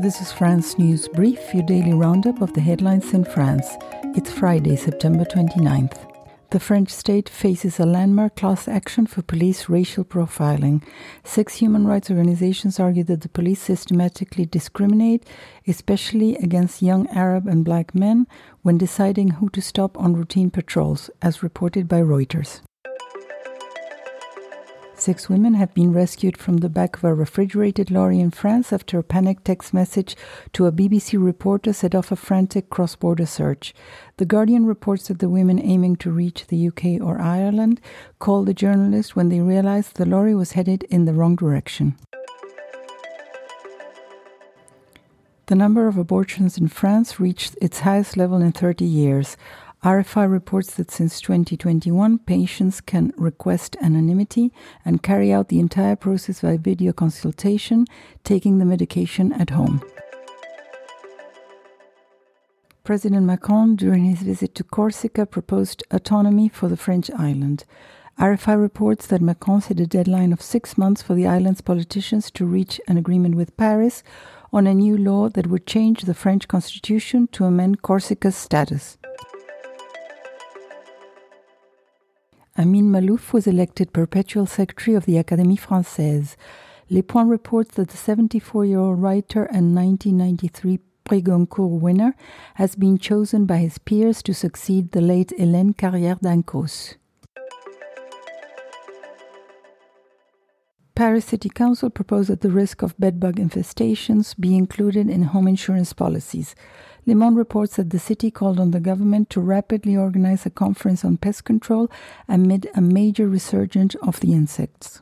This is France News Brief, your daily roundup of the headlines in France. It's Friday, September 29th. The French state faces a landmark class action for police racial profiling. Six human rights organizations argue that the police systematically discriminate, especially against young Arab and black men, when deciding who to stop on routine patrols, as reported by Reuters. Six women have been rescued from the back of a refrigerated lorry in France after a panicked text message to a BBC reporter set off a frantic cross border search. The Guardian reports that the women aiming to reach the UK or Ireland called the journalist when they realized the lorry was headed in the wrong direction. The number of abortions in France reached its highest level in 30 years. RFI reports that since 2021, patients can request anonymity and carry out the entire process by video consultation, taking the medication at home. President Macron, during his visit to Corsica, proposed autonomy for the French island. RFI reports that Macron set a deadline of six months for the island's politicians to reach an agreement with Paris on a new law that would change the French constitution to amend Corsica's status. Amin Maalouf was elected perpetual secretary of the Académie Française. Les Points reports that the 74 year old writer and 1993 Prix Goncourt winner has been chosen by his peers to succeed the late Hélène Carrère d'Encausse. Paris City Council proposed that the risk of bedbug infestations be included in home insurance policies. Le Monde reports that the city called on the government to rapidly organize a conference on pest control amid a major resurgence of the insects.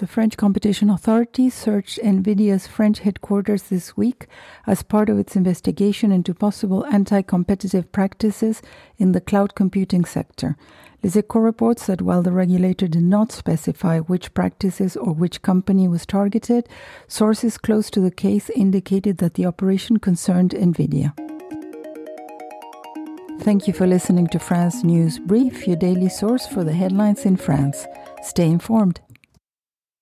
The French Competition Authority searched NVIDIA's French headquarters this week as part of its investigation into possible anti competitive practices in the cloud computing sector. Les Echos reports that while the regulator did not specify which practices or which company was targeted, sources close to the case indicated that the operation concerned NVIDIA. Thank you for listening to France News Brief, your daily source for the headlines in France. Stay informed.